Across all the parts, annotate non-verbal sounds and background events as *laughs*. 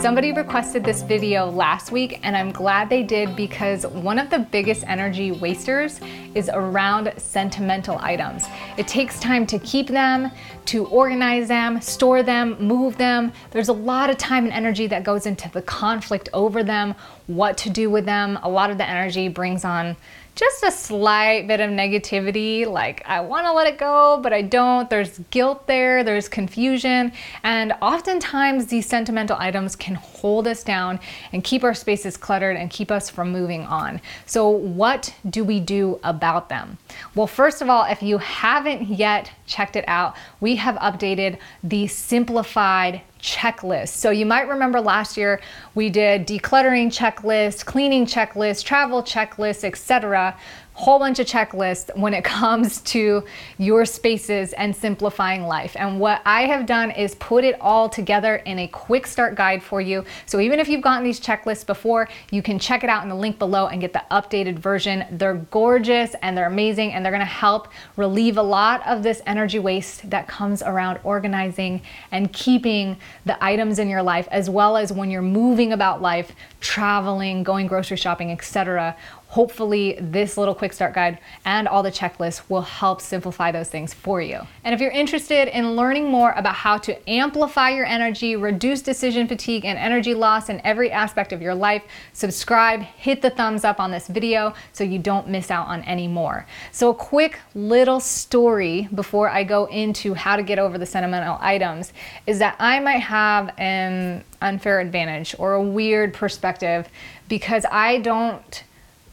Somebody requested this video last week, and I'm glad they did because one of the biggest energy wasters is around sentimental items. It takes time to keep them, to organize them, store them, move them. There's a lot of time and energy that goes into the conflict over them, what to do with them. A lot of the energy brings on just a slight bit of negativity, like I want to let it go, but I don't. There's guilt there, there's confusion, and oftentimes these sentimental items can hold us down and keep our spaces cluttered and keep us from moving on. So, what do we do about them? Well, first of all, if you haven't yet checked it out, we have updated the simplified checklist. So you might remember last year we did decluttering checklist, cleaning checklist, travel checklist, etc whole bunch of checklists when it *laughs* comes to your spaces and simplifying life. And what I have done is put it all together in a quick start guide for you. So even if you've gotten these checklists before, you can check it out in the link below and get the updated version. They're gorgeous and they're amazing and they're gonna help relieve a lot of this energy waste that comes around organizing and keeping the items in your life as well as when you're moving about life, traveling, going grocery shopping, etc hopefully this little quick start guide and all the checklists will help simplify those things for you. And if you're interested in learning more about how to amplify your energy, reduce decision fatigue and energy loss in every aspect of your life, subscribe, hit the thumbs up on this video so you don't miss out on any more. So a quick little story before I go into how to get over the sentimental items is that I might have an unfair advantage or a weird perspective because I don't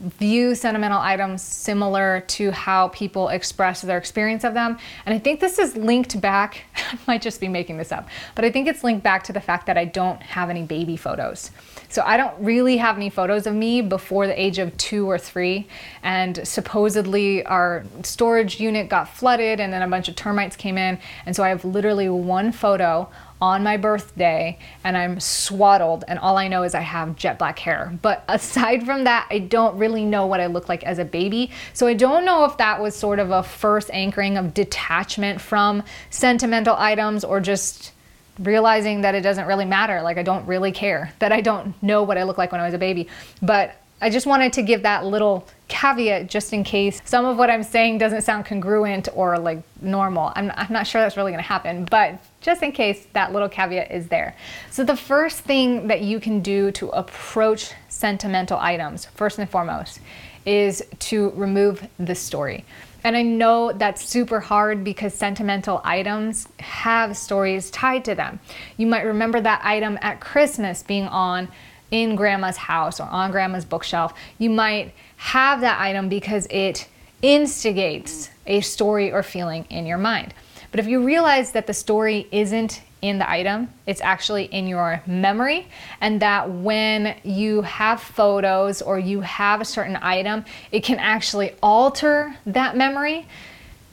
view sentimental items similar to how people express their experience of them. And I think this is linked back, *laughs* I might just be making this up, but I think it's linked back to the fact that I don't have any baby photos. So I don't really have any photos of me before the age of two or three. And supposedly our storage unit got flooded and then a bunch of termites came in. And so I have literally one photo on my birthday and I'm swaddled and all I know is I have jet black hair. But *laughs* aside from that, I don't really know what I look like as a baby. So I don't know if that was sort of a first anchoring of detachment from sentimental items or just realizing that it doesn't really matter. Like I don't really care that I don't know what I look like when I was a baby. But I just wanted to give that little caveat just in case some of what I'm saying doesn't sound congruent or like normal. I'm, I'm not sure that's really gonna happen, but just in case that little caveat is there. So the first thing that you can do to approach sentimental items, first and foremost, is to remove the story. And I know that's super hard because sentimental items have stories tied to them. You might remember that item at Christmas being on in grandma's house or on grandma's bookshelf. You might have that item because it instigates a story or feeling in your mind. But if you realize that the story isn't in the item, it's actually in your memory, and that when you have photos or you have a certain item, it can actually alter that memory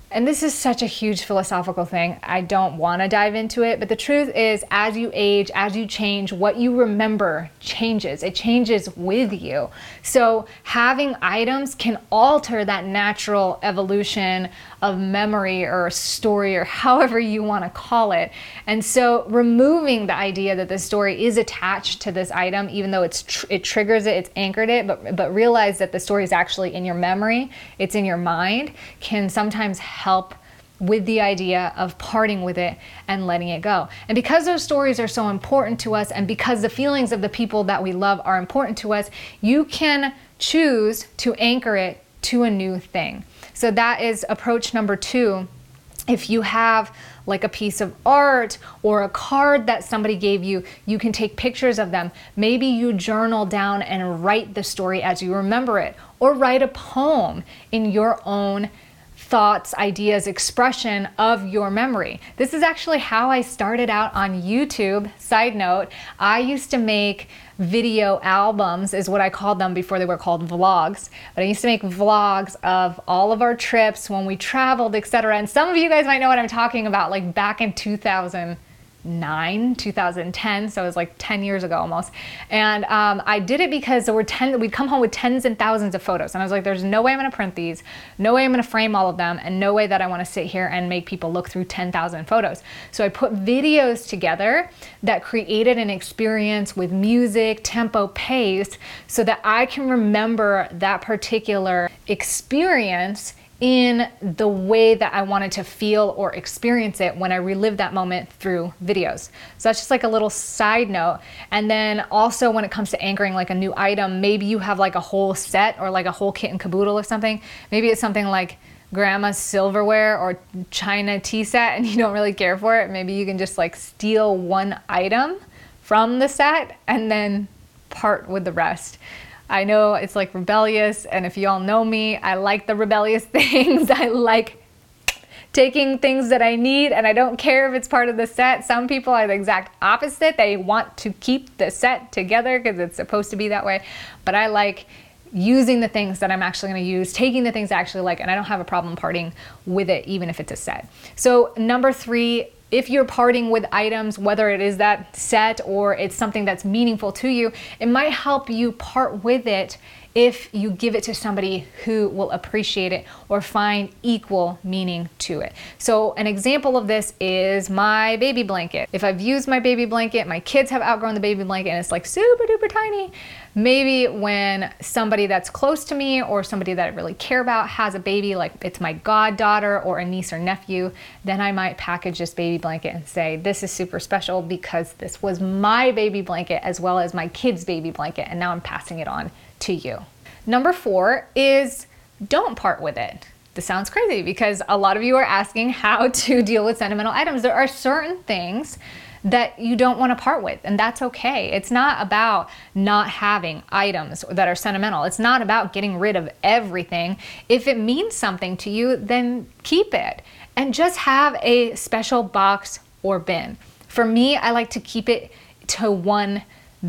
and this is such a huge philosophical thing. I don't want to dive into it, but the truth is, as you age, as you change, what you remember changes. It changes with you. So, having items can alter that natural evolution of memory or a story or *laughs* however you want to call it. And so, removing the idea that the story is attached to this item, even though it's tr- it triggers it, it's anchored it, but but realize that the story is actually in your memory, it's in your mind, can sometimes help with the idea of parting with it and letting it go. And because those stories are so important to us, and because the feelings of the people that we love are important to us, you can choose to anchor it to a new thing. So that is approach number two. If you have like a piece of art or a card that somebody gave you, you can take pictures of them. Maybe you journal down and write the story as you remember it, or write a poem in your own thoughts, ideas, expression of your memory. This is actually how I started out on YouTube. Side note, I used to make video albums is what I called them before they were called vlogs. But I used to make vlogs of all of our trips when we traveled, etc. And some of you guys might know what I'm talking about like back in 2000 2009, 2010, so it was like 10 years ago almost. And um, I did it because there were 10, we'd come home with tens and thousands of photos. And I was like, there's no way I'm gonna print these, no way I'm gonna frame all of them, and no way that I wanna sit here and make people look through 10,000 photos. So I put videos together that created an experience with music, tempo, pace, so that I can remember that particular experience in the way that I wanted to feel or experience it when I relived that moment through videos. So that's just like a little side note. And then also when it comes to anchoring like a new item, maybe you have like a whole set or like a whole kit and caboodle or something. Maybe it's something like grandma's silverware or china tea set and *laughs* you don't really care for it. Maybe you can just like steal one item from the set and then part with the rest. I know it's like rebellious, and if y'all know me, I like the rebellious *laughs* things. I like taking things that I need, and I don't care if it's part of the set. Some people are the exact opposite. They want to keep the set together because it's supposed to be that way. But I like using the things that I'm actually going to use, taking the things I actually like, and I don't have a problem parting with it, even if it's a set. So, number three, if you're parting with items, whether it is that set or it's something that's meaningful to you, it might help you part with it if you give it to somebody who will appreciate it or find equal meaning to it. So, an example of this is my baby blanket. If I've used my baby blanket, my kids have outgrown the baby blanket and it's like super duper tiny, maybe when somebody that's close to me or somebody that I really care about has a baby, like it's my goddaughter or a niece or nephew, then I might package this baby blanket and say, This is super special because this was my baby blanket as well as my kid's baby blanket, and now I'm passing it on to you. Number four is don't part with it. This sounds crazy because a lot of you are asking how *laughs* to deal with sentimental items. There are certain things that you don't want to part with, and that's okay. It's not about not having items that are sentimental. It's not about getting rid of everything. If it means something to you, then keep it and just have a special box or bin. For me, I like to keep it to one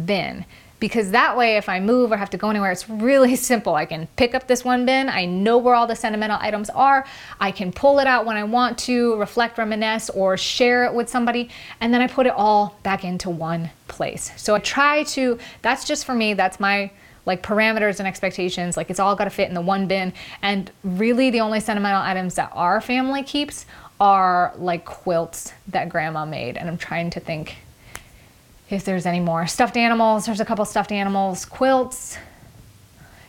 bin because that way if I move or have to go anywhere, it's really *laughs* simple. I can pick up this one bin, I know where all the sentimental items are, I can pull it out when I want to, reflect, reminisce, or share it with somebody, and then I put it all back into one place. So I try to, that's just for me, that's my like parameters and expectations, like it's all got to fit in the one bin. And really the only sentimental items that our family keeps are like quilts that grandma made. And I'm trying to think if there's any more. Stuffed animals, there's a couple stuffed animals, quilts.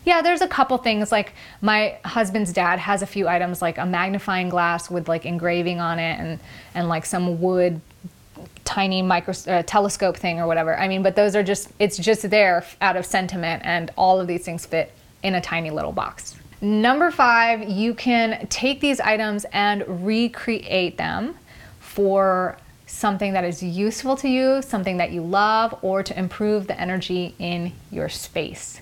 Yeah, there's a couple things like my husband's dad has a few items like a magnifying glass with like engraving on it and and like some wood tiny micro uh, telescope thing or whatever. I mean, but those are just it's just there out of sentiment and all of these things fit in a tiny little box. Number 5, you can take these items and recreate them for something that is useful to you, something that you love, or to improve the energy in your space.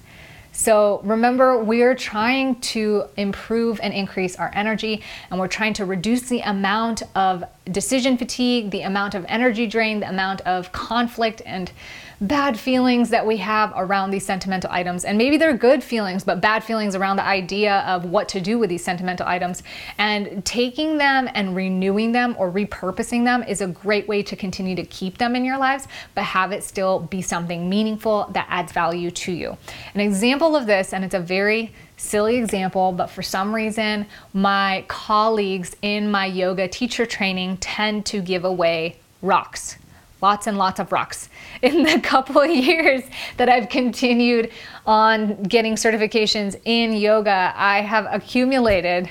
So remember, we're trying to improve and increase our energy, and we're trying to reduce the amount of decision fatigue, the amount of energy drain, the amount of conflict and bad feelings that we have around these sentimental items. And maybe they're good feelings, but bad feelings around the idea of what to do with these sentimental items. And taking them and renewing them or repurposing them is a great way to continue to keep them in your lives, but have it still be something meaningful that adds value to you. An example of this, and it's a very silly example, but for some reason, my colleagues in my yoga teacher training tend to give away rocks lots and lots of rocks. *laughs* In the couple of years that I've continued on getting certifications in yoga, I have accumulated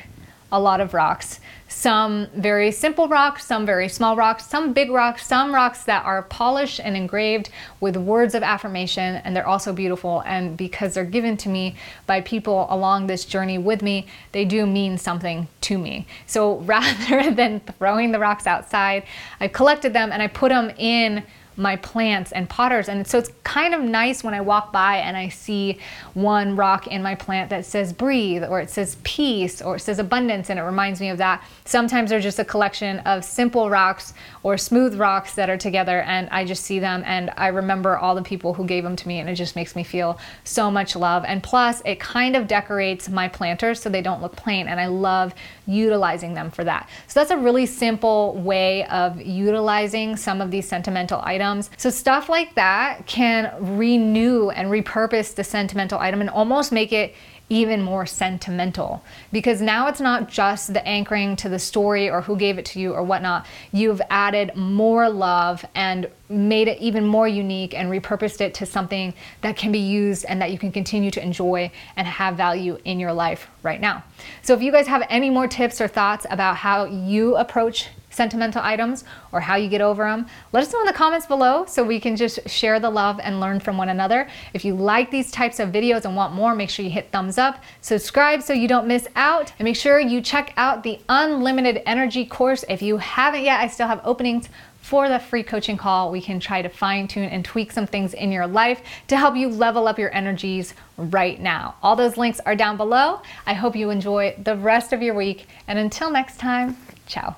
a lot of rocks some very simple rocks, some very small rocks, some big rocks, some rocks that are polished and engraved with words of affirmation, and they're also beautiful. And because they're given to me by people along this journey with me, they do mean something to me. So *laughs* rather than throwing the rocks outside, I collected them and I put them in my plants and potters. And so it's kind of nice when I walk by and I see one rock in my plant that says breathe, or it says peace, or it says abundance, and it reminds me of that. Sometimes they're just a collection of simple rocks or smooth rocks that are together, and I just see them and I remember all the people who gave them to me, and it just makes me feel so much love. And plus, it kind of decorates my planters so they don't look plain, and I love utilizing them for that. So that's a really simple way of utilizing some of these sentimental items. So stuff like that can renew and repurpose the sentimental item and almost make it even more sentimental because now it's not just the anchoring to the story or who gave it to you or whatnot. You've added more love and made it even more unique and repurposed it to something that can be used and that you can continue to enjoy and have value in your life right now. So if you guys have any more tips or thoughts about how you approach sentimental items or how you get over them, let us know in the comments below so we can just share the love and learn from one another. If you like these types of videos and want more, make sure you hit thumbs up, subscribe so you don't miss out, and make sure you check out the Unlimited Energy course. If you haven't yet, I still have openings for the free coaching call. We can try to fine tune and tweak some things in your life to help you level up your energies right now. All those links are down below. I hope you enjoy the rest of your week. And until next time, ciao.